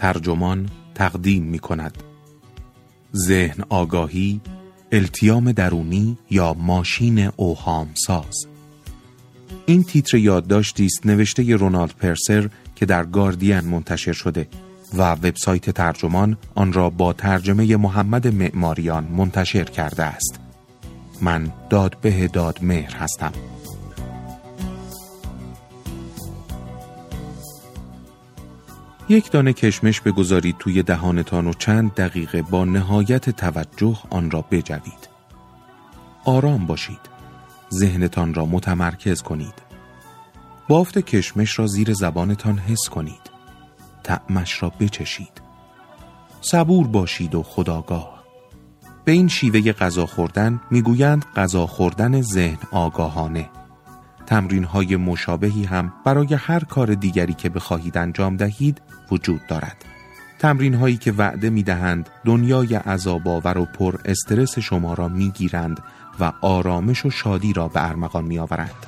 ترجمان تقدیم می کند ذهن آگاهی التیام درونی یا ماشین اوهام ساز این تیتر یادداشتی است نوشته رونالد پرسر که در گاردین منتشر شده و وبسایت ترجمان آن را با ترجمه محمد معماریان منتشر کرده است. من دادبه دادمهر هستم. یک دانه کشمش بگذارید توی دهانتان و چند دقیقه با نهایت توجه آن را بجوید. آرام باشید. ذهنتان را متمرکز کنید. بافت کشمش را زیر زبانتان حس کنید. تعمش را بچشید. صبور باشید و خداگاه. به این شیوه غذا خوردن می‌گویند غذا خوردن ذهن آگاهانه. تمرین های مشابهی هم برای هر کار دیگری که بخواهید انجام دهید وجود دارد. تمرین هایی که وعده می دهند دنیای عذاباور و پر استرس شما را می گیرند و آرامش و شادی را به ارمغان می آورند.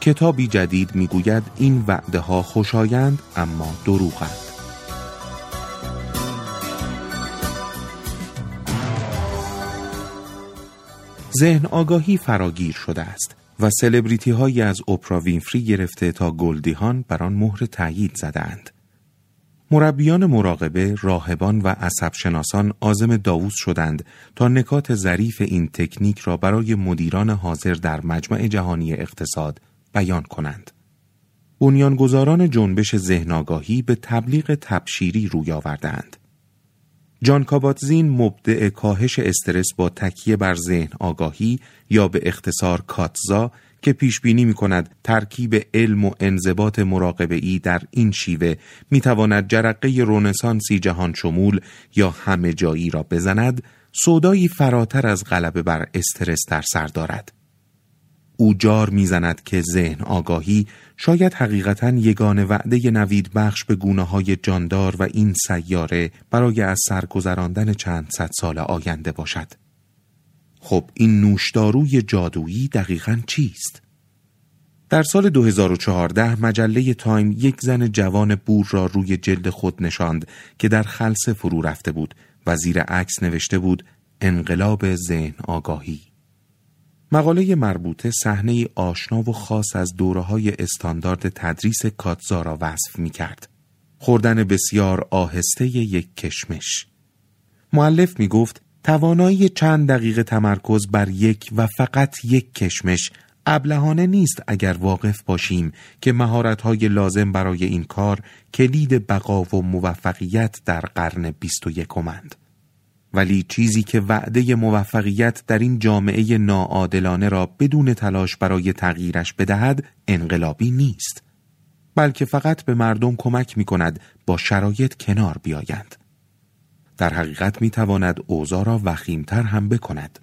کتابی جدید می گوید این وعده ها خوشایند اما دروغند. ذهن آگاهی فراگیر شده است و سلبریتی هایی از اپرا وینفری گرفته تا گلدیهان بر آن مهر تایید زدند. مربیان مراقبه، راهبان و عصبشناسان آزم داووس شدند تا نکات ظریف این تکنیک را برای مدیران حاضر در مجمع جهانی اقتصاد بیان کنند. بنیانگذاران جنبش ذهنگاهی به تبلیغ تبشیری روی آوردند. جان کاباتزین مبدع کاهش استرس با تکیه بر ذهن آگاهی یا به اختصار کاتزا که پیش بینی می کند ترکیب علم و انضباط مراقبه ای در این شیوه می تواند جرقه رونسانسی جهان شمول یا همه جایی را بزند سودایی فراتر از غلبه بر استرس در سر دارد. او جار می‌زند که ذهن آگاهی شاید حقیقتا یگان وعده نوید بخش به گونه های جاندار و این سیاره برای از سرگذراندن چند صد سال آینده باشد. خب این نوشداروی جادویی دقیقا چیست؟ در سال 2014 مجله تایم یک زن جوان بور را روی جلد خود نشاند که در خلصه فرو رفته بود و زیر عکس نوشته بود انقلاب ذهن آگاهی. مقاله مربوطه صحنه آشنا و خاص از دوره های استاندارد تدریس کاتزا را وصف می کرد. خوردن بسیار آهسته یک کشمش. معلف می گفت توانایی چند دقیقه تمرکز بر یک و فقط یک کشمش ابلهانه نیست اگر واقف باشیم که مهارت‌های لازم برای این کار کلید بقا و موفقیت در قرن بیست و یکمند. ولی چیزی که وعده موفقیت در این جامعه ناعادلانه را بدون تلاش برای تغییرش بدهد انقلابی نیست. بلکه فقط به مردم کمک می کند با شرایط کنار بیایند. در حقیقت می تواند اوضاع را وخیمتر هم بکند.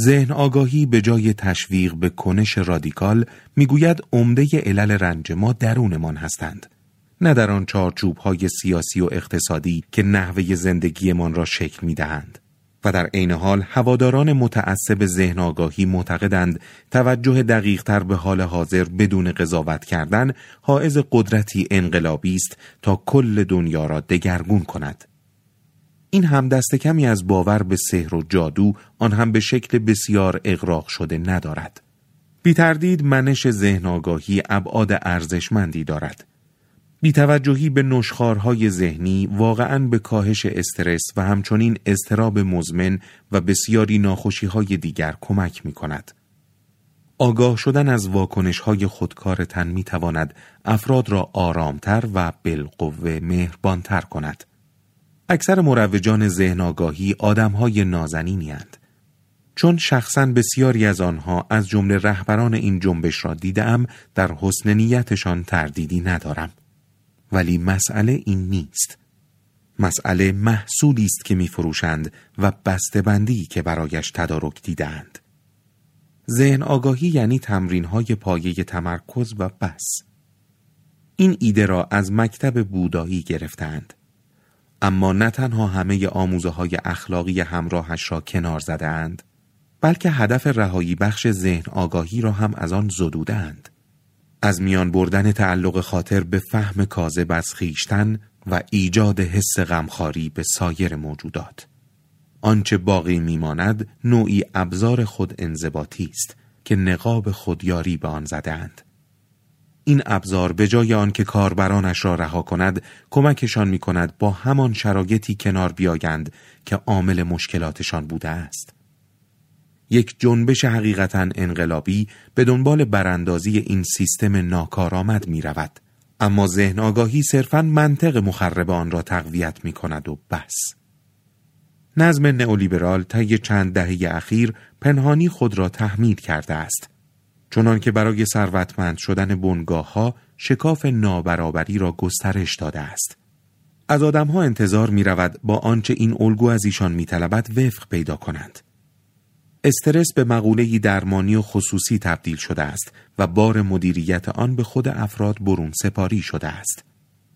ذهن آگاهی به جای تشویق به کنش رادیکال می‌گوید عمده علل رنج ما درونمان هستند. نه در آن چارچوب های سیاسی و اقتصادی که نحوه زندگیمان را شکل می دهند. و در عین حال هواداران متعصب ذهن آگاهی معتقدند توجه دقیقتر به حال حاضر بدون قضاوت کردن حائز قدرتی انقلابی است تا کل دنیا را دگرگون کند. این هم دست کمی از باور به سحر و جادو آن هم به شکل بسیار اغراق شده ندارد. بی تردید منش ذهن آگاهی ابعاد ارزشمندی دارد. بیتوجهی به نشخارهای ذهنی واقعا به کاهش استرس و همچنین استراب مزمن و بسیاری ناخوشیهای دیگر کمک می کند. آگاه شدن از واکنش های خودکار تن می تواند افراد را آرامتر و بالقوه مهربانتر کند. اکثر مروجان ذهن آگاهی آدم های نازنینی هند. چون شخصا بسیاری از آنها از جمله رهبران این جنبش را دیدم در حسن نیتشان تردیدی ندارم. ولی مسئله این نیست. مسئله محصولی است که میفروشند و بسته‌بندی که برایش تدارک دیدند ذهن آگاهی یعنی تمرین های پایه تمرکز و بس. این ایده را از مکتب بودایی گرفتند اما نه تنها همه آموزه های اخلاقی همراهش را کنار زدند بلکه هدف رهایی بخش ذهن آگاهی را هم از آن زدودند از میان بردن تعلق خاطر به فهم کاذب از خیشتن و ایجاد حس غمخواری به سایر موجودات. آنچه باقی میماند نوعی ابزار خود انضباطی است که نقاب خودیاری به آن زدند این ابزار به جای آن که کاربرانش را رها کند کمکشان می کند با همان شرایطی کنار بیایند که عامل مشکلاتشان بوده است. یک جنبش حقیقتا انقلابی به دنبال براندازی این سیستم ناکارآمد می رود اما ذهن آگاهی صرفا منطق مخرب آن را تقویت می کند و بس. نظم نئولیبرال طی چند دهه اخیر پنهانی خود را تحمیل کرده است. چنان که برای ثروتمند شدن بنگاه ها شکاف نابرابری را گسترش داده است. از آدمها انتظار می رود با آنچه این الگو از ایشان می طلبد وفق پیدا کنند. استرس به مقوله‌ای درمانی و خصوصی تبدیل شده است و بار مدیریت آن به خود افراد برون سپاری شده است.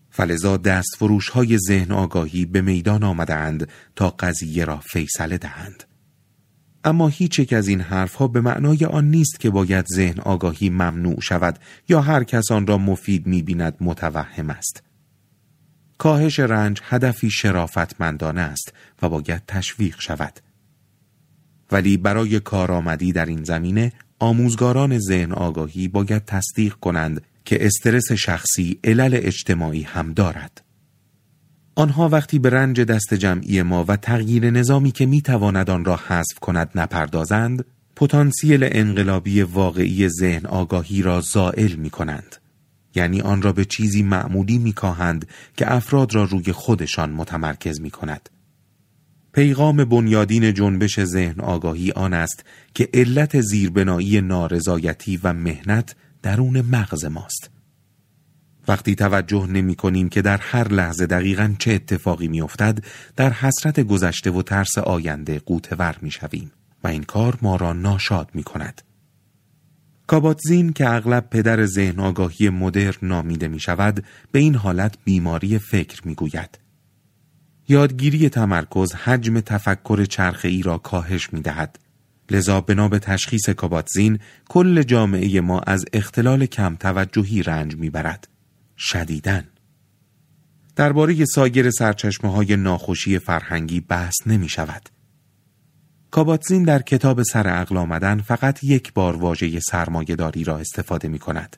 فلزا دست فروش های ذهن آگاهی به میدان آمدهاند تا قضیه را فیصله دهند. اما هیچ یک از این حرفها به معنای آن نیست که باید ذهن آگاهی ممنوع شود یا هر کس آن را مفید می‌بیند متوهم است. کاهش رنج هدفی شرافتمندانه است و باید تشویق شود. ولی برای کارآمدی در این زمینه آموزگاران ذهن آگاهی باید تصدیق کنند که استرس شخصی علل اجتماعی هم دارد. آنها وقتی به رنج دست جمعی ما و تغییر نظامی که می‌تواند آن را حذف کند نپردازند، پتانسیل انقلابی واقعی ذهن آگاهی را زائل می کنند. یعنی آن را به چیزی معمولی می که افراد را روی خودشان متمرکز می کند. پیغام بنیادین جنبش ذهن آگاهی آن است که علت زیربنایی نارضایتی و مهنت درون مغز ماست. وقتی توجه نمی کنیم که در هر لحظه دقیقا چه اتفاقی می افتد در حسرت گذشته و ترس آینده قوتور می شویم و این کار ما را ناشاد می کند. کاباتزین که اغلب پدر ذهن آگاهی مدرن نامیده می شود به این حالت بیماری فکر می گوید. یادگیری تمرکز حجم تفکر چرخی را کاهش می دهد. لذا بنا به تشخیص کاباتزین کل جامعه ما از اختلال کم توجهی رنج می برد. شدیدن درباره سایر سرچشمه های ناخوشی فرهنگی بحث نمی شود. کاباتزین در کتاب سر عقل آمدن فقط یک بار واژه سرمایهداری را استفاده می کند.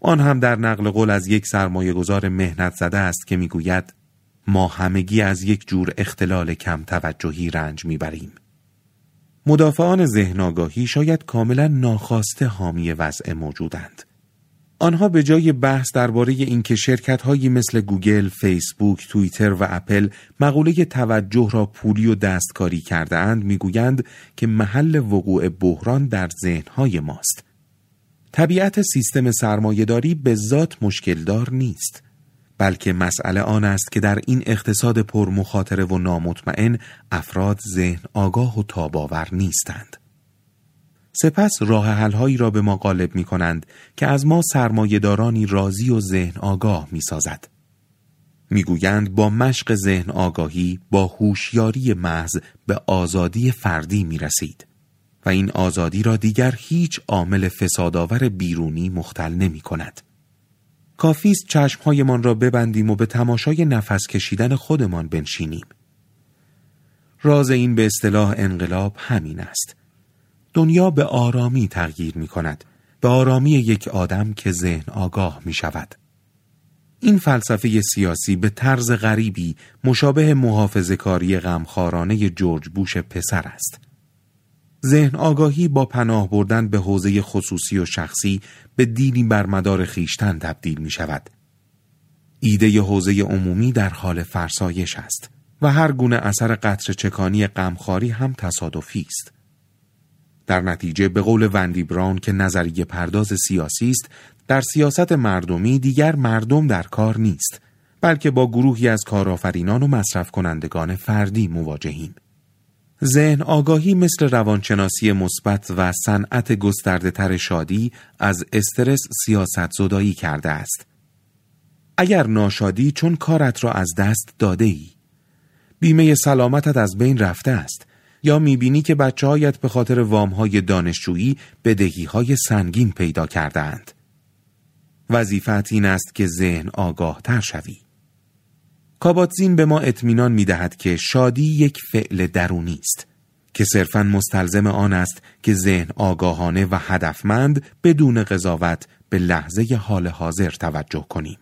آن هم در نقل قول از یک سرمایه گذار مهنت زده است که می‌گوید ما همگی از یک جور اختلال کم توجهی رنج می‌بریم. مدافعان ذهن آگاهی شاید کاملا ناخواسته حامی وضع موجودند. آنها به جای بحث درباره اینکه شرکت‌هایی مثل گوگل، فیسبوک، توییتر و اپل مقوله توجه را پولی و دستکاری کرده اند می‌گویند که محل وقوع بحران در ذهنهای ماست. طبیعت سیستم سرمایهداری به ذات مشکلدار نیست. بلکه مسئله آن است که در این اقتصاد پر مخاطره و نامطمئن افراد ذهن آگاه و تاباور نیستند. سپس راه حلهایی را به ما غالب می کنند که از ما سرمایهدارانی راضی و ذهن آگاه می سازد. می‌گویند با مشق ذهن آگاهی با هوشیاری محض به آزادی فردی می رسید و این آزادی را دیگر هیچ عامل فسادآور بیرونی مختل نمی کند. کافیست چشمهایمان را ببندیم و به تماشای نفس کشیدن خودمان بنشینیم. راز این به اصطلاح انقلاب همین است. دنیا به آرامی تغییر می کند. به آرامی یک آدم که ذهن آگاه می شود. این فلسفه سیاسی به طرز غریبی مشابه محافظ کاری غمخوارانه جورج بوش پسر است. ذهن آگاهی با پناه بردن به حوزه خصوصی و شخصی به دینی بر مدار خیشتن تبدیل می شود. ایده حوزه عمومی در حال فرسایش است و هر گونه اثر قطر چکانی غمخواری هم تصادفی است. در نتیجه به قول وندی براون که نظریه پرداز سیاسی است در سیاست مردمی دیگر مردم در کار نیست بلکه با گروهی از کارآفرینان و مصرف کنندگان فردی مواجهیم ذهن آگاهی مثل روانشناسی مثبت و صنعت گسترده تر شادی از استرس سیاست زدایی کرده است. اگر ناشادی چون کارت را از دست داده ای. بیمه سلامتت از بین رفته است یا می‌بینی که بچه هایت به خاطر وام های دانشجویی بدهی های سنگین پیدا کرده اند. وظیفت این است که ذهن آگاه تر شوی. کاباتزین به ما اطمینان می دهد که شادی یک فعل درونی است که صرفا مستلزم آن است که ذهن آگاهانه و هدفمند بدون قضاوت به لحظه حال حاضر توجه کنیم.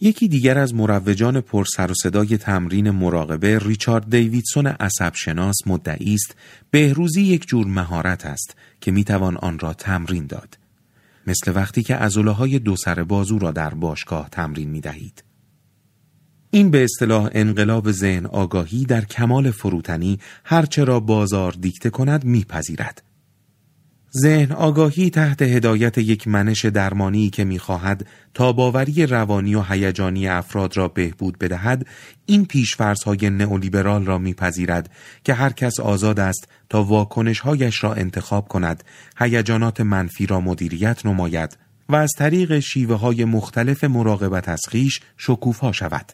یکی دیگر از مروجان پر سر و صدای تمرین مراقبه ریچارد دیویدسون عصب شناس مدعی است بهروزی یک جور مهارت است که می‌توان آن را تمرین داد مثل وقتی که عضله های دو سر بازو را در باشگاه تمرین می دهید. این به اصطلاح انقلاب ذهن آگاهی در کمال فروتنی هرچه را بازار دیکته کند میپذیرد. ذهن آگاهی تحت هدایت یک منش درمانی که می‌خواهد تا باوری روانی و هیجانی افراد را بهبود بدهد این پیشفرزهای نئولیبرال را میپذیرد که هر کس آزاد است تا واکنشهایش را انتخاب کند هیجانات منفی را مدیریت نماید و از طریق شیوه های مختلف مراقبت از خیش شکوفا شود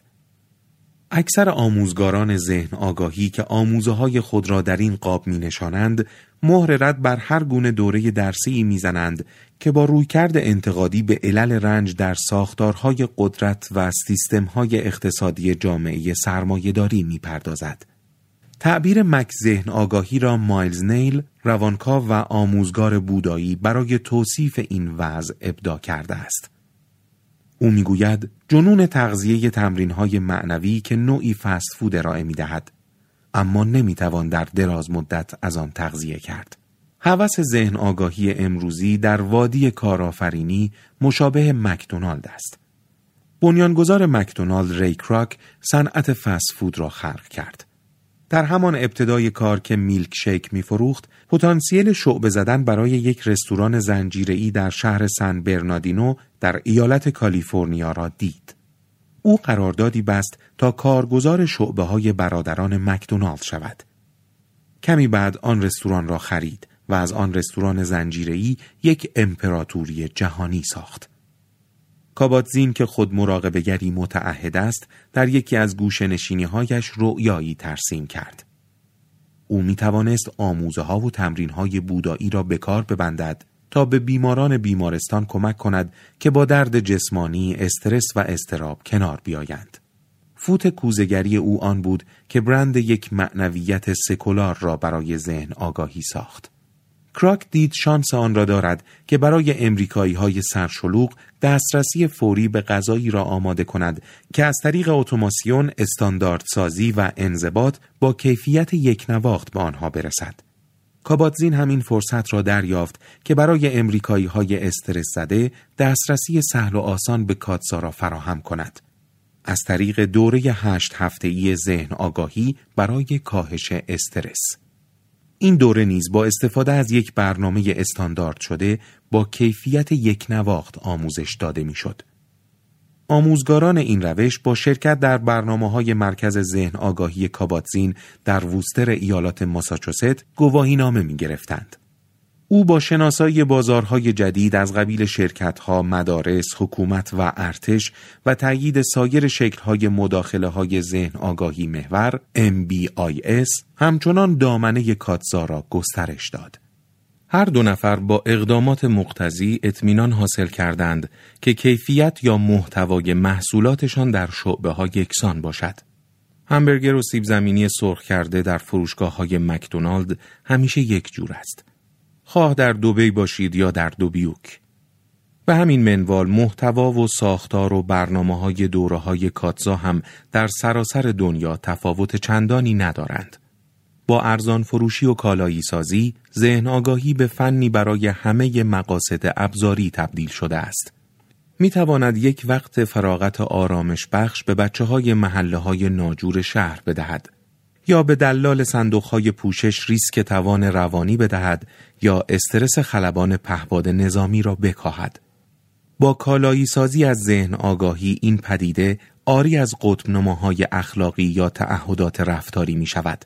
اکثر آموزگاران ذهن آگاهی که آموزه های خود را در این قاب می نشانند مهر رد بر هر گونه دوره درسی می‌زنند که با رویکرد انتقادی به علل رنج در ساختارهای قدرت و سیستمهای اقتصادی جامعه سرمایهداری می‌پردازد. تعبیر مک ذهن آگاهی را مایلز نیل روانکاو و آموزگار بودایی برای توصیف این وضع ابدا کرده است. او می‌گوید جنون تغذیه تمرین های معنوی که نوعی فست فود ارائه می دهد اما نمی‌توان در دراز مدت از آن تغذیه کرد. هوس ذهن آگاهی امروزی در وادی کارآفرینی مشابه مکدونالد است. بنیانگذار مکدونالد ری کراک صنعت فست فود را خلق کرد. در همان ابتدای کار که میلک شیک می فروخت، پتانسیل شعبه زدن برای یک رستوران زنجیره‌ای در شهر سن برنادینو در ایالت کالیفرنیا را دید. او قراردادی بست تا کارگزار شعبه های برادران مکدونالد شود. کمی بعد آن رستوران را خرید و از آن رستوران زنجیره‌ای یک امپراتوری جهانی ساخت. کاباتزین که خود مراقبگری متعهد است در یکی از گوشنشینی هایش رؤیایی ترسیم کرد. او می توانست آموزه ها و تمرین های بودایی را به کار ببندد تا به بیماران بیمارستان کمک کند که با درد جسمانی، استرس و استراب کنار بیایند. فوت کوزگری او آن بود که برند یک معنویت سکولار را برای ذهن آگاهی ساخت. کراک دید شانس آن را دارد که برای امریکایی های سرشلوغ دسترسی فوری به غذایی را آماده کند که از طریق اتوماسیون استانداردسازی و انضباط با کیفیت یک نواخت به آنها برسد. کاباتزین همین فرصت را دریافت که برای امریکایی های استرس زده دسترسی سهل و آسان به کاتسا را فراهم کند. از طریق دوره هشت هفته‌ای ذهن آگاهی برای کاهش استرس. این دوره نیز با استفاده از یک برنامه استاندارد شده با کیفیت یک نواخت آموزش داده می‌شد. آموزگاران این روش با شرکت در برنامه های مرکز ذهن آگاهی کاباتزین در ووستر ایالات ماساچوست گواهی نامه می گرفتند. او با شناسایی بازارهای جدید از قبیل شرکتها، مدارس، حکومت و ارتش و تأیید سایر شکلهای مداخله های ذهن آگاهی محور MBIS همچنان دامنه کاتزا را گسترش داد. هر دو نفر با اقدامات مقتضی اطمینان حاصل کردند که کیفیت یا محتوای محصولاتشان در شعبه ها یکسان باشد. همبرگر و سیب زمینی سرخ کرده در فروشگاه های مکدونالد همیشه یک جور است. خواه در دوبی باشید یا در دوبیوک. به همین منوال محتوا و ساختار و برنامه های دوره های کاتزا هم در سراسر دنیا تفاوت چندانی ندارند. با ارزان فروشی و کالایی سازی، ذهن آگاهی به فنی برای همه مقاصد ابزاری تبدیل شده است. می تواند یک وقت فراغت آرامش بخش به بچه های محله های ناجور شهر بدهد یا به دلال صندوق های پوشش ریسک توان روانی بدهد یا استرس خلبان پهباد نظامی را بکاهد. با کالایی سازی از ذهن آگاهی این پدیده آری از قطب نماهای اخلاقی یا تعهدات رفتاری می شود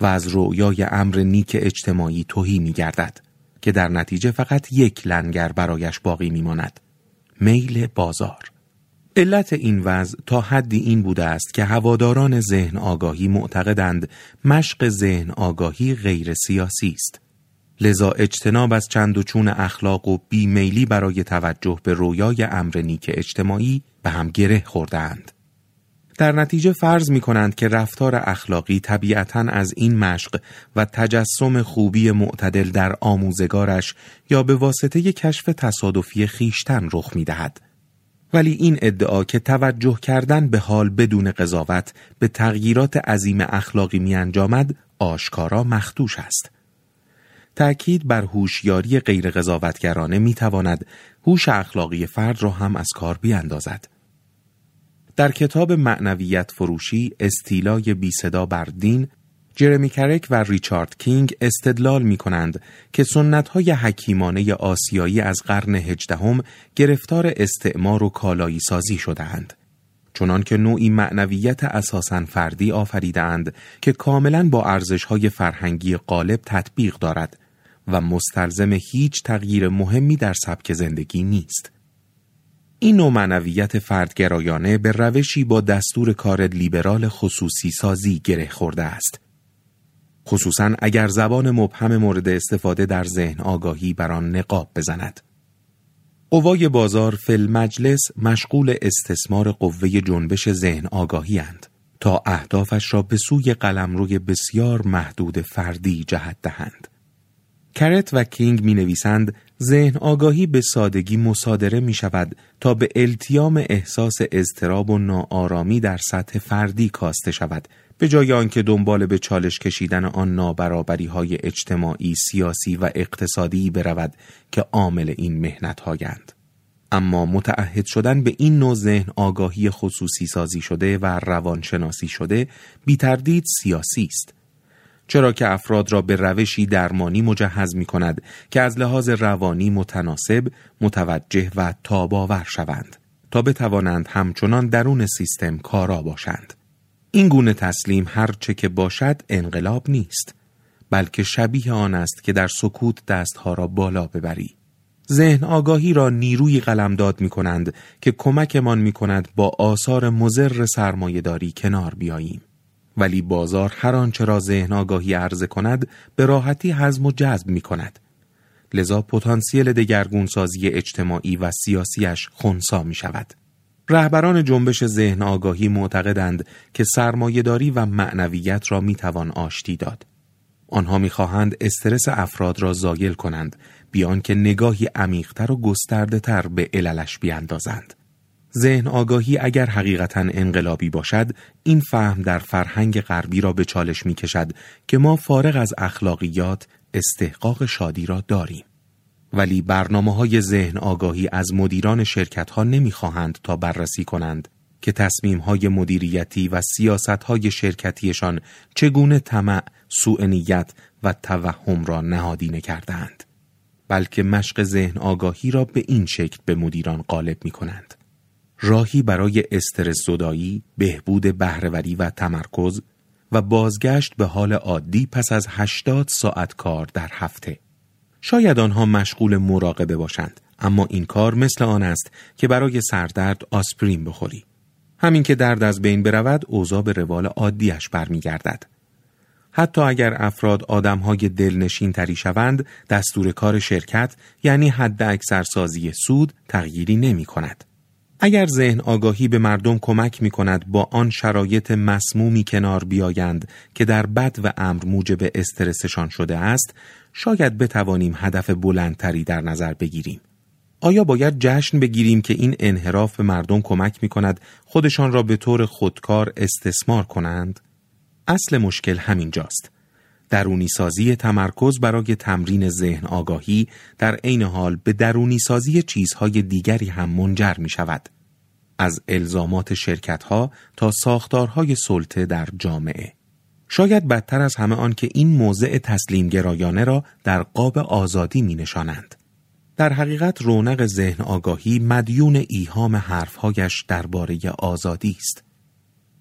و از رویای امر نیک اجتماعی توهی می گردد که در نتیجه فقط یک لنگر برایش باقی می ماند. میل بازار علت این وضع تا حدی این بوده است که هواداران ذهن آگاهی معتقدند مشق ذهن آگاهی غیر سیاسی است. لذا اجتناب از چند و چون اخلاق و بیمیلی برای توجه به رویای امر نیک اجتماعی به هم گره خوردهاند. در نتیجه فرض می کنند که رفتار اخلاقی طبیعتا از این مشق و تجسم خوبی معتدل در آموزگارش یا به واسطه کشف تصادفی خیشتن رخ می دهد. ولی این ادعا که توجه کردن به حال بدون قضاوت به تغییرات عظیم اخلاقی می انجامد آشکارا مختوش است. تأکید بر هوشیاری غیر قضاوتگرانه می تواند هوش اخلاقی فرد را هم از کار بیاندازد. در کتاب معنویت فروشی استیلای بی صدا بر دین جرمی کرک و ریچارد کینگ استدلال می کنند که سنت های حکیمانه آسیایی از قرن هجدهم گرفتار استعمار و کالایی سازی شدهاند. چنان که نوعی معنویت اساسا فردی آفریدهاند که کاملا با ارزش های فرهنگی غالب تطبیق دارد و مستلزم هیچ تغییر مهمی در سبک زندگی نیست. این نوع معنویت فردگرایانه به روشی با دستور کار لیبرال خصوصی سازی گره خورده است. خصوصا اگر زبان مبهم مورد استفاده در ذهن آگاهی بر آن نقاب بزند. قوای بازار فل مجلس مشغول استثمار قوه جنبش ذهن آگاهی اند تا اهدافش را به سوی قلمروی بسیار محدود فردی جهت دهند. کرت و کینگ می نویسند ذهن آگاهی به سادگی مصادره می شود تا به التیام احساس اضطراب و ناآرامی در سطح فردی کاسته شود به جای آنکه دنبال به چالش کشیدن آن نابرابری های اجتماعی، سیاسی و اقتصادی برود که عامل این مهنت هایند. اما متعهد شدن به این نوع ذهن آگاهی خصوصی سازی شده و روانشناسی شده بی تردید سیاسی است. چرا که افراد را به روشی درمانی مجهز می کند که از لحاظ روانی متناسب، متوجه و تاباور شوند تا بتوانند همچنان درون سیستم کارا باشند. این گونه تسلیم هرچه که باشد انقلاب نیست بلکه شبیه آن است که در سکوت دستها را بالا ببری. ذهن آگاهی را نیروی قلمداد می کنند که کمکمان می کند با آثار مزر سرمایهداری کنار بیاییم. ولی بازار هر آنچه را ذهن آگاهی عرضه کند به راحتی حزم و جذب می کند. لذا پتانسیل دگرگونسازی اجتماعی و سیاسیش خونسا می شود. رهبران جنبش ذهن آگاهی معتقدند که سرمایهداری و معنویت را می توان آشتی داد. آنها می‌خواهند استرس افراد را زایل کنند بیان که نگاهی عمیقتر و گسترده تر به عللش بیاندازند. ذهن آگاهی اگر حقیقتا انقلابی باشد این فهم در فرهنگ غربی را به چالش می کشد که ما فارغ از اخلاقیات استحقاق شادی را داریم ولی برنامه های ذهن آگاهی از مدیران شرکت ها نمی خواهند تا بررسی کنند که تصمیم های مدیریتی و سیاست های شرکتیشان چگونه طمع، سوء نیت و توهم را نهادینه کردند بلکه مشق ذهن آگاهی را به این شکل به مدیران غالب می کنند راهی برای استرس زدایی، بهبود بهرهوری و تمرکز و بازگشت به حال عادی پس از 80 ساعت کار در هفته. شاید آنها مشغول مراقبه باشند اما این کار مثل آن است که برای سردرد آسپرین بخوری. همین که درد از بین برود اوضاع به روال عادیش برمیگردد. حتی اگر افراد آدمهای دلنشین تری شوند دستور کار شرکت یعنی حد اکثرسازی سود تغییری نمی کند. اگر ذهن آگاهی به مردم کمک می کند با آن شرایط مسمومی کنار بیایند که در بد و امر موجب استرسشان شده است شاید بتوانیم هدف بلندتری در نظر بگیریم آیا باید جشن بگیریم که این انحراف به مردم کمک می کند خودشان را به طور خودکار استثمار کنند؟ اصل مشکل همین جاست. درونی سازی تمرکز برای تمرین ذهن آگاهی در عین حال به درونی سازی چیزهای دیگری هم منجر می شود. از الزامات شرکت ها تا ساختارهای سلطه در جامعه. شاید بدتر از همه آن که این موضع تسلیم گرایانه را در قاب آزادی می نشانند. در حقیقت رونق ذهن آگاهی مدیون ایهام حرفهایش درباره آزادی است.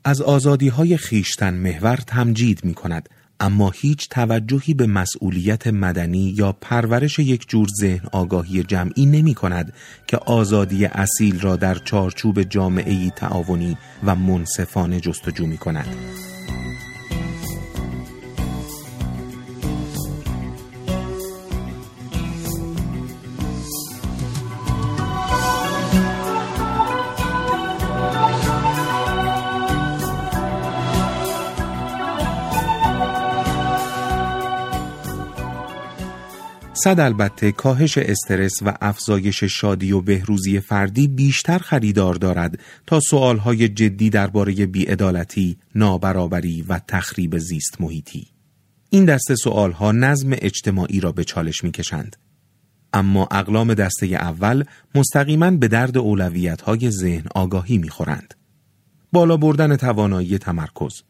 از آزادی های خیشتن محور تمجید می کند اما هیچ توجهی به مسئولیت مدنی یا پرورش یک جور ذهن آگاهی جمعی نمی کند که آزادی اصیل را در چارچوب جامعه تعاونی و منصفانه جستجو می کند. مقصد البته کاهش استرس و افزایش شادی و بهروزی فردی بیشتر خریدار دارد تا سوالهای جدی درباره بیعدالتی، نابرابری و تخریب زیست محیطی. این دسته سوالها نظم اجتماعی را به چالش می‌کشند. اما اقلام دسته اول مستقیما به درد اولویت های ذهن آگاهی می‌خورند. بالا بردن توانایی تمرکز،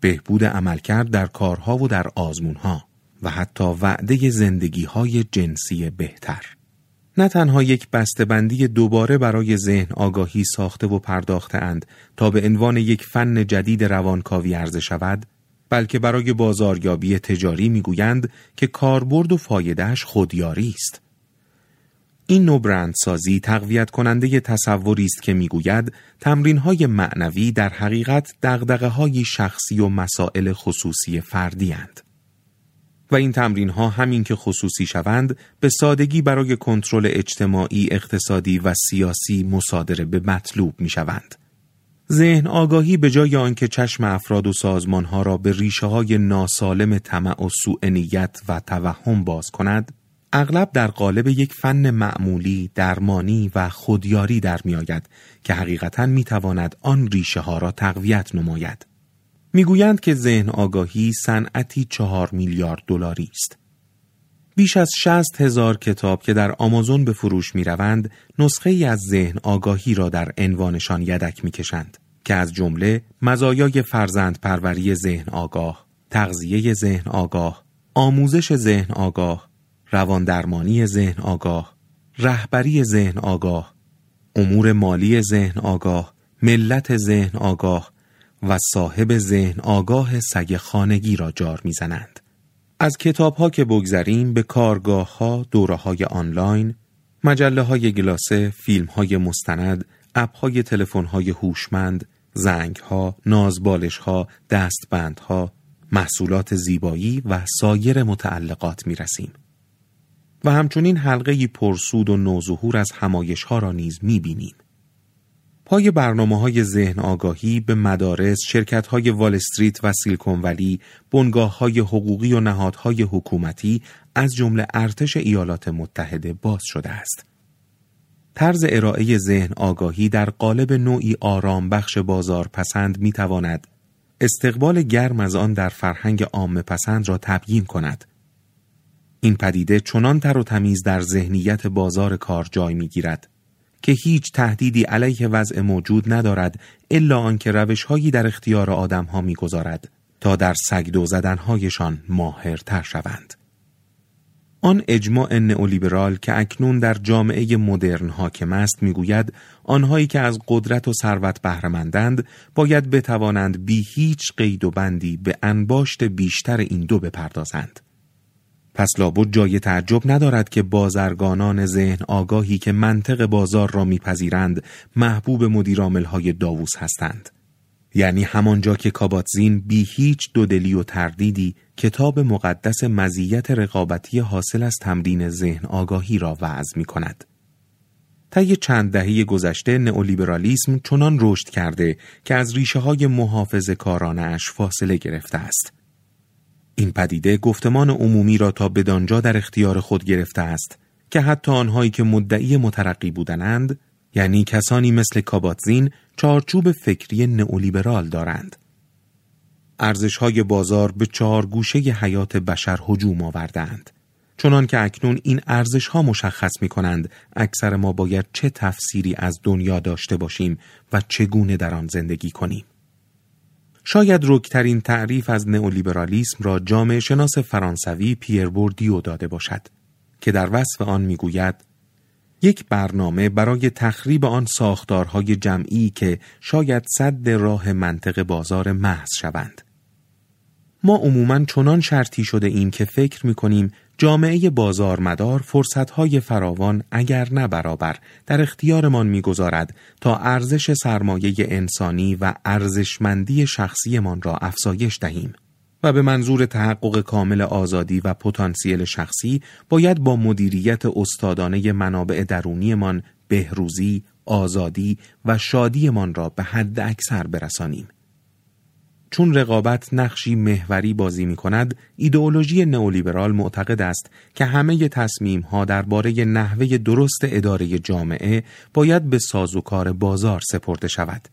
بهبود عملکرد در کارها و در آزمونها و حتی وعده زندگی های جنسی بهتر. نه تنها یک بسته‌بندی دوباره برای ذهن آگاهی ساخته و پرداخته اند تا به عنوان یک فن جدید روانکاوی عرضه شود بلکه برای بازاریابی تجاری می‌گویند که کاربرد و فایدهش خودیاری است. این نوع برندسازی تقویت کننده تصوری است که می‌گوید تمرین های معنوی در حقیقت دغدغه های شخصی و مسائل خصوصی فردی هند. و این تمرین ها همین که خصوصی شوند به سادگی برای کنترل اجتماعی، اقتصادی و سیاسی مصادره به مطلوب می شوند. ذهن آگاهی به جای آنکه چشم افراد و سازمان ها را به ریشه های ناسالم طمع و سوء نیت و توهم باز کند، اغلب در قالب یک فن معمولی، درمانی و خودیاری در می آید که حقیقتا می تواند آن ریشه ها را تقویت نماید. می‌گویند که ذهن آگاهی صنعتی چهار میلیارد دلاری است. بیش از شست هزار کتاب که در آمازون به فروش می روند نسخه ای از ذهن آگاهی را در عنوانشان یدک می کشند که از جمله مزایای فرزند پروری ذهن آگاه، تغذیه ذهن آگاه، آموزش ذهن آگاه، رواندرمانی ذهن آگاه، رهبری ذهن آگاه، امور مالی ذهن آگاه، ملت ذهن آگاه و صاحب ذهن آگاه سگ خانگی را جار می‌زنند. از کتاب ها که بگذریم به کارگاه ها، دوره های آنلاین، مجله های گلاسه، فیلم های مستند، اپ های تلفن های هوشمند، زنگ ها، نازبالش ها، دستبند ها، محصولات زیبایی و سایر متعلقات می رسیم. و همچنین حلقه پرسود و نوظهور از همایش ها را نیز می بینیم. پای برنامه های ذهن آگاهی به مدارس، شرکت های وال استریت و سیلکون ولی، بنگاه های حقوقی و نهادهای حکومتی از جمله ارتش ایالات متحده باز شده است. طرز ارائه ذهن آگاهی در قالب نوعی آرام بخش بازار پسند می تواند استقبال گرم از آن در فرهنگ عام پسند را تبیین کند. این پدیده چنان تر و تمیز در ذهنیت بازار کار جای می گیرد که هیچ تهدیدی علیه وضع موجود ندارد الا آنکه روشهایی در اختیار آدمها می‌گذارد تا در سگدو زدنهایشان ماهرتر شوند. آن اجماع نئولیبرال که اکنون در جامعه مدرن حاکم است می‌گوید آنهایی که از قدرت و ثروت بهرهمندند باید بتوانند بی هیچ قید و بندی به انباشت بیشتر این دو بپردازند. پس لابد جای تعجب ندارد که بازرگانان ذهن آگاهی که منطق بازار را میپذیرند محبوب مدیرامل های داووس هستند. یعنی همانجا که کاباتزین بی هیچ دودلی و تردیدی کتاب مقدس مزیت رقابتی حاصل از تمرین ذهن آگاهی را وعظ می کند. طی چند دهه گذشته نئولیبرالیسم چنان رشد کرده که از ریشه های محافظ کارانش فاصله گرفته است. این پدیده گفتمان عمومی را تا بدانجا در اختیار خود گرفته است که حتی آنهایی که مدعی مترقی بودنند یعنی کسانی مثل کاباتزین چارچوب فکری نئولیبرال دارند. ارزش های بازار به چهار گوشه حیات بشر هجوم آوردند. چنان که اکنون این ارزش ها مشخص می کنند اکثر ما باید چه تفسیری از دنیا داشته باشیم و چگونه در آن زندگی کنیم. شاید رکترین تعریف از نئولیبرالیسم را جامعه شناس فرانسوی پیر بوردیو داده باشد که در وصف آن می‌گوید یک برنامه برای تخریب آن ساختارهای جمعی که شاید صد راه منطق بازار محض شوند. ما عموماً چنان شرطی شده ایم که فکر می کنیم جامعه بازارمدار فرصتهای فراوان اگر نه برابر در اختیارمان می‌گذارد تا ارزش سرمایه انسانی و ارزشمندی شخصیمان را افزایش دهیم و به منظور تحقق کامل آزادی و پتانسیل شخصی باید با مدیریت استادانه منابع درونیمان بهروزی، آزادی و شادیمان را به حد اکثر برسانیم. چون رقابت نقشی محوری بازی می کند، ایدئولوژی نئولیبرال معتقد است که همه تصمیم ها درباره نحوه درست اداره جامعه باید به سازوکار بازار سپرده شود.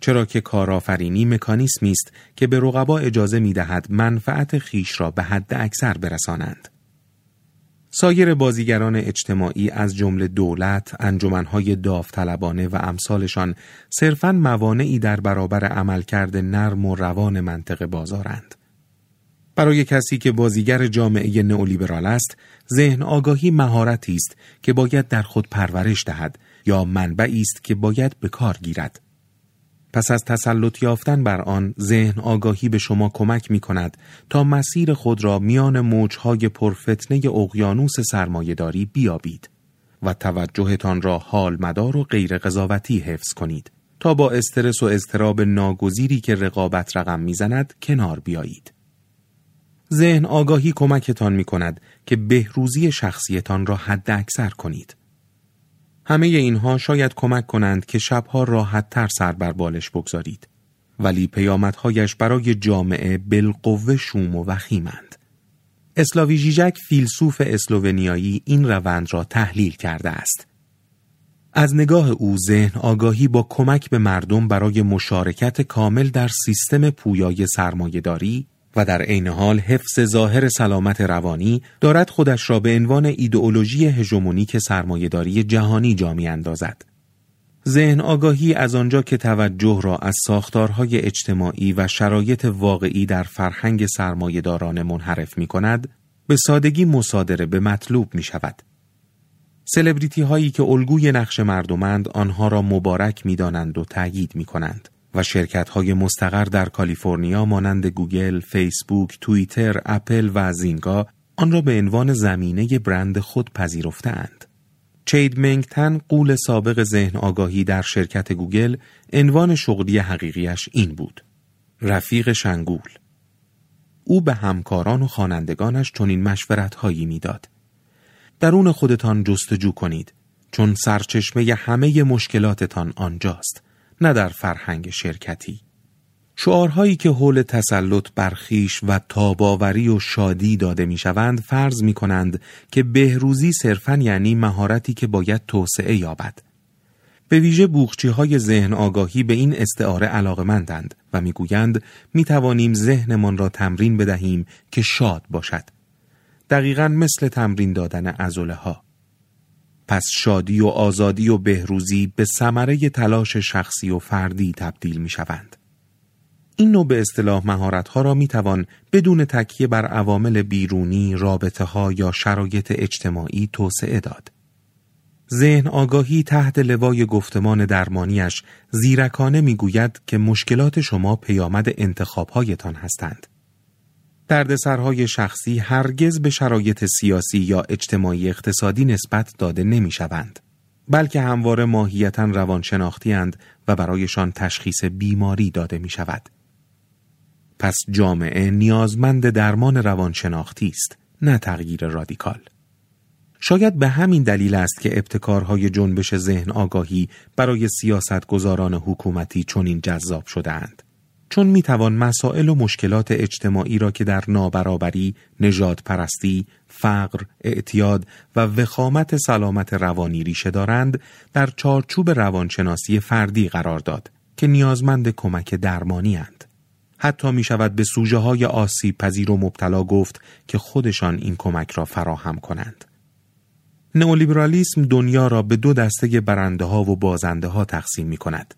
چرا که کارآفرینی مکانیسمی است که به رقبا اجازه می دهد منفعت خیش را به حد اکثر برسانند. سایر بازیگران اجتماعی از جمله دولت، انجمنهای داوطلبانه و امثالشان صرفاً موانعی در برابر عملکرد نرم و روان منطق بازارند. برای کسی که بازیگر جامعه نئولیبرال است، ذهن آگاهی مهارتی است که باید در خود پرورش دهد یا منبعی است که باید به کار گیرد. پس از تسلط یافتن بر آن ذهن آگاهی به شما کمک می کند تا مسیر خود را میان موجهای پرفتنه اقیانوس سرمایهداری بیابید و توجهتان را حال مدار و غیر قضاوتی حفظ کنید تا با استرس و اضطراب ناگزیری که رقابت رقم می‌زند کنار بیایید. ذهن آگاهی کمکتان می کند که بهروزی شخصیتان را حد اکثر کنید. همه اینها شاید کمک کنند که شبها راحت تر سر بر بالش بگذارید. ولی پیامدهایش برای جامعه بالقوه شوم و وخیمند. اسلاوی جیجک فیلسوف اسلوونیایی این روند را تحلیل کرده است. از نگاه او ذهن آگاهی با کمک به مردم برای مشارکت کامل در سیستم پویای سرمایهداری و در عین حال حفظ ظاهر سلامت روانی دارد خودش را به عنوان ایدئولوژی هژمونیک سرمایهداری جهانی جا اندازد. ذهن آگاهی از آنجا که توجه را از ساختارهای اجتماعی و شرایط واقعی در فرهنگ سرمایهداران منحرف می کند، به سادگی مصادره به مطلوب می شود. سلبریتی هایی که الگوی نقش مردمند آنها را مبارک می دانند و تأیید می کنند. و شرکت های مستقر در کالیفرنیا مانند گوگل، فیسبوک، توییتر، اپل و زینگا آن را به عنوان زمینه برند خود پذیرفتهاند. چید منگ تن غول سابق ذهن آگاهی در شرکت گوگل عنوان شغلی حقیقیش این بود. رفیق شنگول او به همکاران و خوانندگانش چنین مشورت هایی می‌داد. درون خودتان جستجو کنید چون سرچشمه همه مشکلاتتان آنجاست. نه در فرهنگ شرکتی شعارهایی که حول تسلط برخیش و تاباوری و شادی داده می‌شوند فرض می کنند که بهروزی صرفا یعنی مهارتی که باید توسعه یابد. به ویژه بوخچی های ذهن آگاهی به این استعاره علاقمندند و می‌گویند می توانیم ذهنمان را تمرین بدهیم که شاد باشد. دقیقا مثل تمرین دادن ازوله ها. پس شادی و آزادی و بهروزی به ثمره تلاش شخصی و فردی تبدیل می شوند. این نوع به اصطلاح مهارت‌ها را می توان بدون تکیه بر عوامل بیرونی، رابطه ها یا شرایط اجتماعی توسعه داد. ذهن آگاهی تحت لوای گفتمان درمانیش زیرکانه می‌گوید که مشکلات شما پیامد انتخابهایتان هستند. دردسرهای شخصی هرگز به شرایط سیاسی یا اجتماعی اقتصادی نسبت داده نمی شوند. بلکه همواره ماهیتا روانشناختی اند و برایشان تشخیص بیماری داده می شود. پس جامعه نیازمند درمان روانشناختی است نه تغییر رادیکال. شاید به همین دلیل است که ابتکارهای جنبش ذهن آگاهی برای سیاستگزاران حکومتی چنین جذاب شدهاند. چون می توان مسائل و مشکلات اجتماعی را که در نابرابری، نجات پرستی، فقر، اعتیاد و وخامت سلامت روانی ریشه دارند در چارچوب روانشناسی فردی قرار داد که نیازمند کمک درمانی هند. حتی می شود به سوژه های آسیب پذیر و مبتلا گفت که خودشان این کمک را فراهم کنند. نئولیبرالیسم دنیا را به دو دسته برنده ها و بازنده ها تقسیم می کند.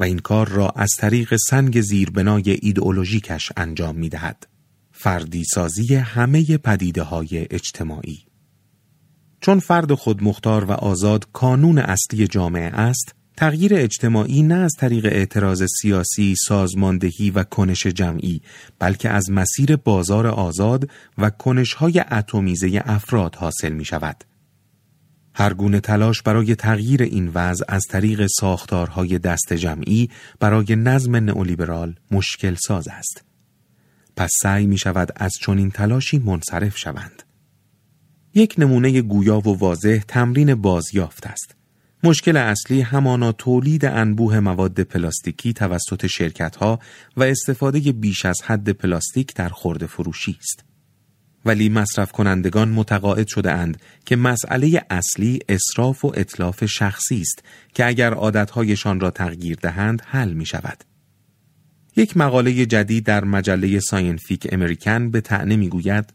و این کار را از طریق سنگ زیربنای ایدئولوژیکش انجام می دهد. فردی سازی همه پدیده های اجتماعی چون فرد خود مختار و آزاد کانون اصلی جامعه است، تغییر اجتماعی نه از طریق اعتراض سیاسی، سازماندهی و کنش جمعی، بلکه از مسیر بازار آزاد و کنشهای اتمیزه افراد حاصل می شود. هر گونه تلاش برای تغییر این وضع از طریق ساختارهای دست جمعی برای نظم نئولیبرال مشکل ساز است. پس سعی می شود از چنین تلاشی منصرف شوند. یک نمونه گویا و واضح تمرین بازیافت است. مشکل اصلی همانا تولید انبوه مواد پلاستیکی توسط شرکتها و استفاده بیش از حد پلاستیک در خورده فروشی است. ولی مصرف کنندگان متقاعد شده اند که مسئله اصلی اسراف و اتلاف شخصی است که اگر عادتهایشان را تغییر دهند حل می شود. یک مقاله جدید در مجله ساینتیفیک امریکن به طعنه می گوید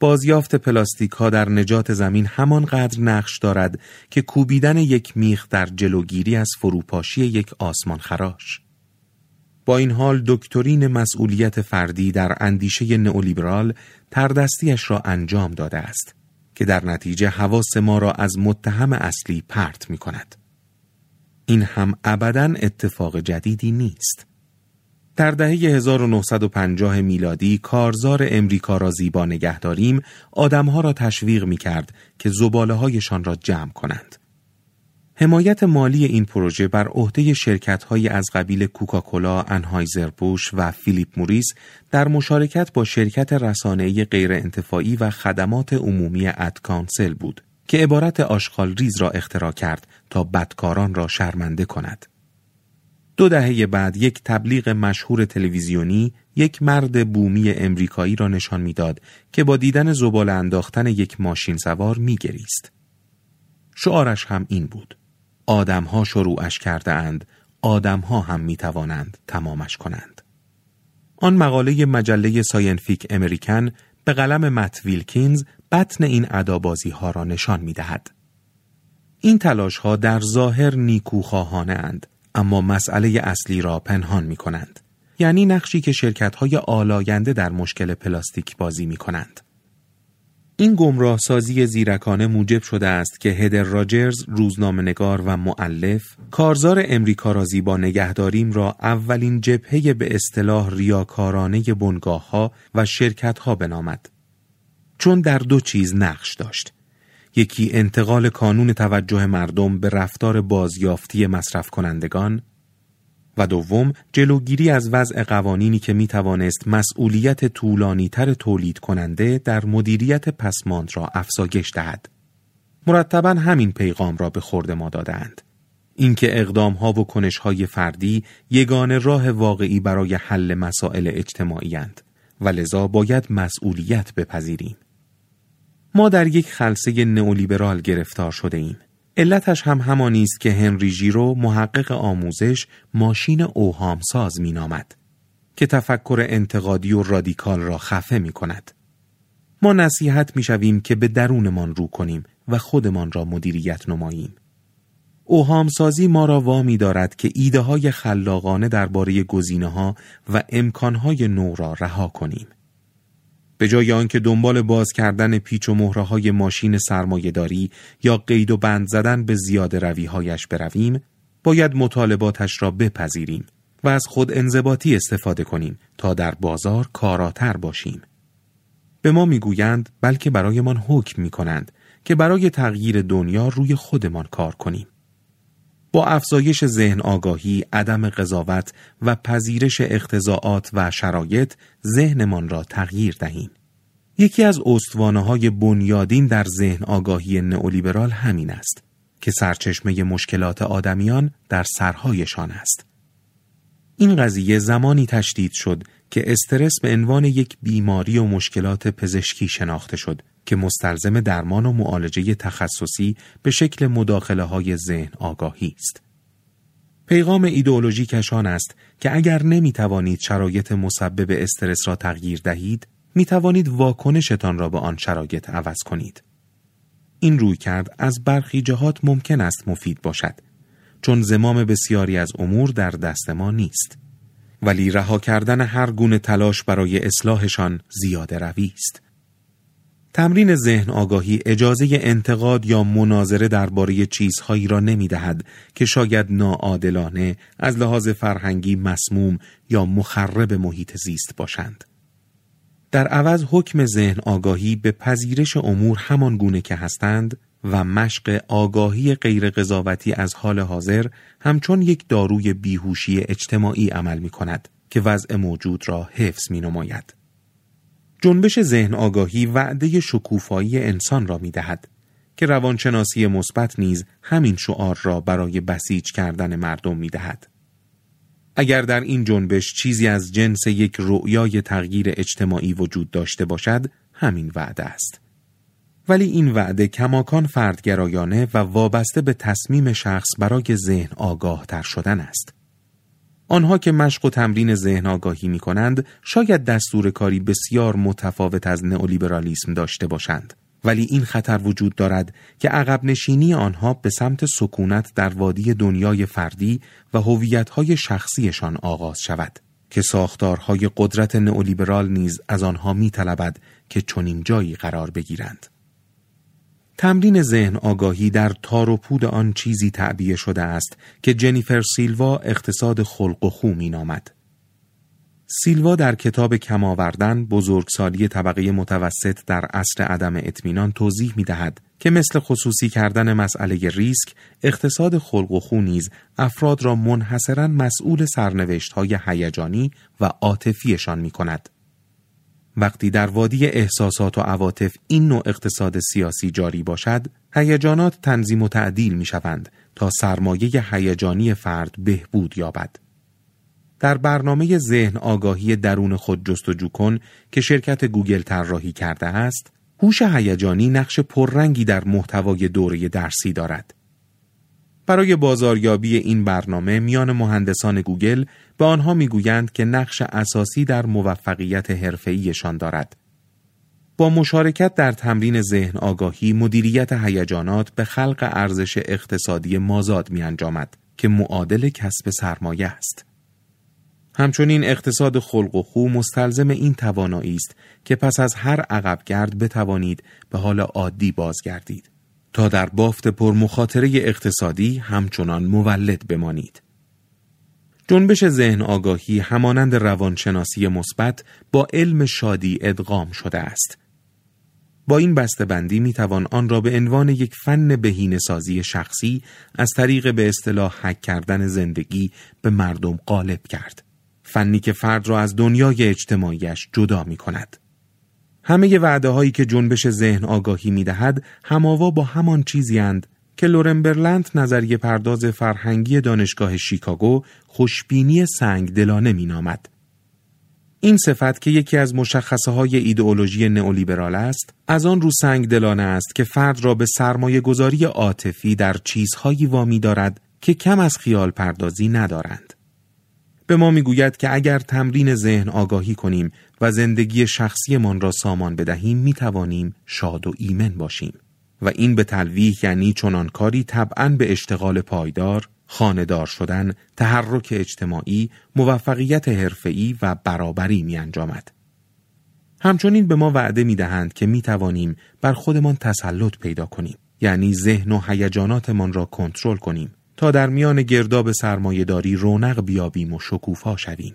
بازیافت پلاستیک ها در نجات زمین همانقدر نقش دارد که کوبیدن یک میخ در جلوگیری از فروپاشی یک آسمان خراش. با این حال دکترین مسئولیت فردی در اندیشه نئولیبرال تردستیش را انجام داده است که در نتیجه حواس ما را از متهم اصلی پرت می کند. این هم ابدا اتفاق جدیدی نیست. در دهه 1950 میلادی کارزار امریکا را زیبا نگه داریم آدمها را تشویق می کرد که زباله هایشان را جمع کنند. حمایت مالی این پروژه بر عهده شرکت‌های از قبیل کوکاکولا، انهایزر-بوش و فیلیپ موریس در مشارکت با شرکت رسانه‌ای غیرانتفاعی و خدمات عمومی اد کانسل بود که عبارت آشغال ریز را اختراع کرد تا بدکاران را شرمنده کند. دو دهه بعد یک تبلیغ مشهور تلویزیونی یک مرد بومی امریکایی را نشان می‌داد که با دیدن زباله انداختن یک ماشین سوار میگریست. شعارش هم این بود. آدمها شروعش کرده اند، آدمها هم می توانند تمامش کنند. آن مقاله مجله ساینتیفیک امریکن به قلم مت ویلکینز بطن این ادابازی ها را نشان می دهد. این تلاش ها در ظاهر نیکوخواهانه اند اما مسئله اصلی را پنهان می کنند. یعنی نقشی که شرکت های آلاینده در مشکل پلاستیک بازی می کنند. این گمراه سازی زیرکانه موجب شده است که هدر راجرز روزنامه‌نگار و معلف کارزار امریکا را زیبا نگهداریم را اولین جبهه به اصطلاح ریاکارانه بنگاه ها و شرکت ها بنامد. چون در دو چیز نقش داشت. یکی انتقال کانون توجه مردم به رفتار بازیافتی مصرف کنندگان و دوم جلوگیری از وضع قوانینی که می توانست مسئولیت طولانی تر تولید کننده در مدیریت پسماند را افزایش دهد. مرتبا همین پیغام را به خورد ما دادند. اینکه اقدام ها و کنش های فردی یگان راه واقعی برای حل مسائل اجتماعی اند و لذا باید مسئولیت بپذیریم. ما در یک خلصه نئولیبرال گرفتار شده ایم. علتش هم همانی است که هنری ژیرو محقق آموزش ماشین اوهامساز مینامد که تفکر انتقادی و رادیکال را خفه می کند. ما نصیحت می شویم که به درونمان رو کنیم و خودمان را مدیریت نماییم. اوهامسازی ما را وامی دارد که ایده های خلاقانه درباره گزینه ها و امکان های نو را رها کنیم. به جای آنکه دنبال باز کردن پیچ و مهره های ماشین سرمایهداری یا قید و بند زدن به زیاد رویهایش برویم، باید مطالباتش را بپذیریم و از خود انضباطی استفاده کنیم تا در بازار کاراتر باشیم. به ما می‌گویند بلکه برایمان حکم می کنند که برای تغییر دنیا روی خودمان کار کنیم. با افزایش ذهن آگاهی، عدم قضاوت و پذیرش اختزاعات و شرایط ذهنمان را تغییر دهیم. یکی از استوانه های بنیادین در ذهن آگاهی نئولیبرال همین است که سرچشمه مشکلات آدمیان در سرهایشان است. این قضیه زمانی تشدید شد که استرس به عنوان یک بیماری و مشکلات پزشکی شناخته شد که مستلزم درمان و معالجه تخصصی به شکل مداخله های ذهن آگاهی است. پیغام ایدئولوژی کشان است که اگر نمی توانید شرایط مسبب استرس را تغییر دهید، می توانید واکنشتان را به آن شرایط عوض کنید. این روی کرد از برخی جهات ممکن است مفید باشد چون زمام بسیاری از امور در دست ما نیست ولی رها کردن هر گونه تلاش برای اصلاحشان زیاده روی است تمرین ذهن آگاهی اجازه انتقاد یا مناظره درباره چیزهایی را نمی دهد که شاید ناعادلانه از لحاظ فرهنگی مسموم یا مخرب محیط زیست باشند. در عوض حکم ذهن آگاهی به پذیرش امور همان گونه که هستند و مشق آگاهی غیر قضاوتی از حال حاضر همچون یک داروی بیهوشی اجتماعی عمل می کند که وضع موجود را حفظ می نماید. جنبش ذهن آگاهی وعده شکوفایی انسان را می دهد. که روانشناسی مثبت نیز همین شعار را برای بسیج کردن مردم می دهد. اگر در این جنبش چیزی از جنس یک رؤیای تغییر اجتماعی وجود داشته باشد، همین وعده است. ولی این وعده کماکان فردگرایانه و وابسته به تصمیم شخص برای ذهن آگاه تر شدن است. آنها که مشق و تمرین ذهن آگاهی می کنند شاید دستور کاری بسیار متفاوت از نئولیبرالیسم داشته باشند. ولی این خطر وجود دارد که عقب نشینی آنها به سمت سکونت در وادی دنیای فردی و هویت‌های شخصیشان آغاز شود که ساختارهای قدرت نئولیبرال نیز از آنها می‌طلبد که چنین جایی قرار بگیرند. تمرین ذهن آگاهی در تار و پود آن چیزی تعبیه شده است که جنیفر سیلوا اقتصاد خلق و خو می نامد. سیلوا در کتاب کم آوردن بزرگسالی طبقه متوسط در عصر عدم اطمینان توضیح می دهد که مثل خصوصی کردن مسئله ریسک اقتصاد خلق و خو نیز افراد را منحصرا مسئول سرنوشت های هیجانی و عاطفیشان می کند. وقتی در وادی احساسات و عواطف این نوع اقتصاد سیاسی جاری باشد، هیجانات تنظیم و تعدیل می شوند تا سرمایه هیجانی فرد بهبود یابد. در برنامه ذهن آگاهی درون خود جستجو کن که شرکت گوگل طراحی کرده است، هوش هیجانی نقش پررنگی در محتوای دوره درسی دارد. برای بازاریابی این برنامه میان مهندسان گوگل به آنها می‌گویند که نقش اساسی در موفقیت حرفه‌ایشان دارد. با مشارکت در تمرین ذهن آگاهی مدیریت هیجانات به خلق ارزش اقتصادی مازاد می انجامد که معادل کسب سرمایه است. همچنین اقتصاد خلق و خو مستلزم این توانایی است که پس از هر عقبگرد بتوانید به حال عادی بازگردید تا در بافت پرمخاطره اقتصادی همچنان مولد بمانید. جنبش ذهن آگاهی همانند روانشناسی مثبت با علم شادی ادغام شده است. با این بندی می توان آن را به عنوان یک فن بهینه سازی شخصی از طریق به اصطلاح حک کردن زندگی به مردم غالب کرد. فنی که فرد را از دنیای اجتماعیش جدا می کند. همه وعده هایی که جنبش ذهن آگاهی می دهد هماوا با همان چیزی اند که لورن برلند نظریه پرداز فرهنگی دانشگاه شیکاگو خوشبینی سنگ دلانه می نامد. این صفت که یکی از مشخصه های ایدئولوژی نئولیبرال است، از آن رو سنگ دلانه است که فرد را به سرمایه گذاری عاطفی در چیزهایی وامی دارد که کم از خیال پردازی ندارند. به ما می‌گوید که اگر تمرین ذهن آگاهی کنیم و زندگی شخصیمان را سامان بدهیم می توانیم شاد و ایمن باشیم و این به تلویح یعنی چنان کاری طبعا به اشتغال پایدار، خاندار شدن، تحرک اجتماعی، موفقیت حرفه‌ای و برابری می انجامد. همچنین به ما وعده می دهند که می توانیم بر خودمان تسلط پیدا کنیم یعنی ذهن و هیجاناتمان را کنترل کنیم تا در میان گرداب سرمایهداری رونق بیابیم و شکوفا شویم.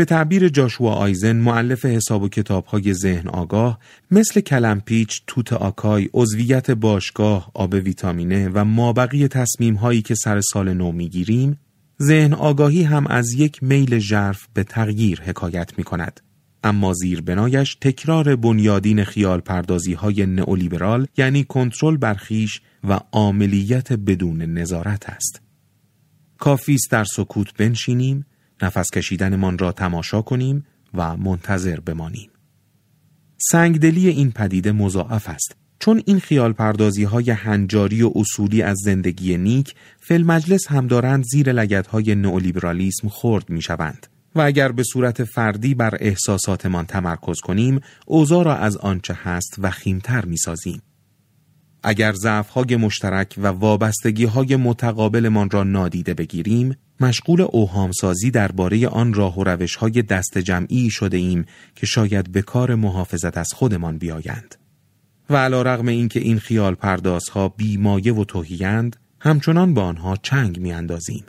به تعبیر جاشوا آیزن معلف حساب و کتابهای ذهن آگاه مثل کلمپیچ، توت آکای، عضویت باشگاه، آب ویتامینه و مابقی تصمیم هایی که سر سال نو می‌گیریم ذهن آگاهی هم از یک میل ژرف به تغییر حکایت می کند. اما زیربنایش تکرار بنیادین خیال پردازی های نئولیبرال یعنی کنترل برخیش و عاملیت بدون نظارت است. کافی است در سکوت بنشینیم، نفس کشیدنمان را تماشا کنیم و منتظر بمانیم. سنگدلی این پدیده مضاعف است چون این خیال پردازی های هنجاری و اصولی از زندگی نیک فل مجلس هم دارند زیر لگت های نئولیبرالیسم خرد می شوند. و اگر به صورت فردی بر احساساتمان تمرکز کنیم اوضاع را از آنچه هست و خیمتر می سازیم. اگر ضعفهای مشترک و وابستگی های متقابلمان را نادیده بگیریم مشغول اوهامسازی درباره آن راه و روش های دست جمعی شده ایم که شاید به کار محافظت از خودمان بیایند و علا رغم اینکه این خیال پردازها بیمایه و توهیند همچنان با آنها چنگ میاندازیم.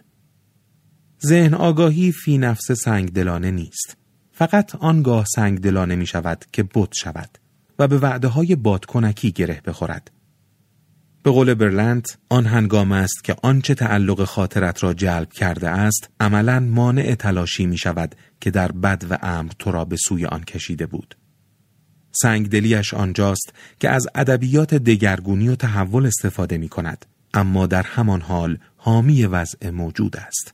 ذهن آگاهی فی نفس سنگ دلانه نیست. فقط آنگاه سنگ دلانه می شود که بت شود و به وعده های بادکنکی گره بخورد. به قول برلند آن هنگام است که آنچه تعلق خاطرت را جلب کرده است عملا مانع تلاشی می شود که در بد و امر تو را به سوی آن کشیده بود. سنگدلیش آنجاست که از ادبیات دگرگونی و تحول استفاده می کند اما در همان حال حامی وضع موجود است.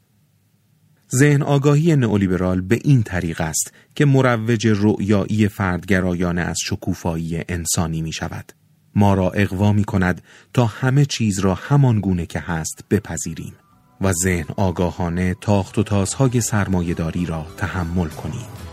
ذهن آگاهی نئولیبرال به این طریق است که مروج رؤیایی فردگرایانه از شکوفایی انسانی می شود. ما را اقوا می کند تا همه چیز را همان گونه که هست بپذیریم و ذهن آگاهانه تاخت و تازهای سرمایهداری را تحمل کنیم.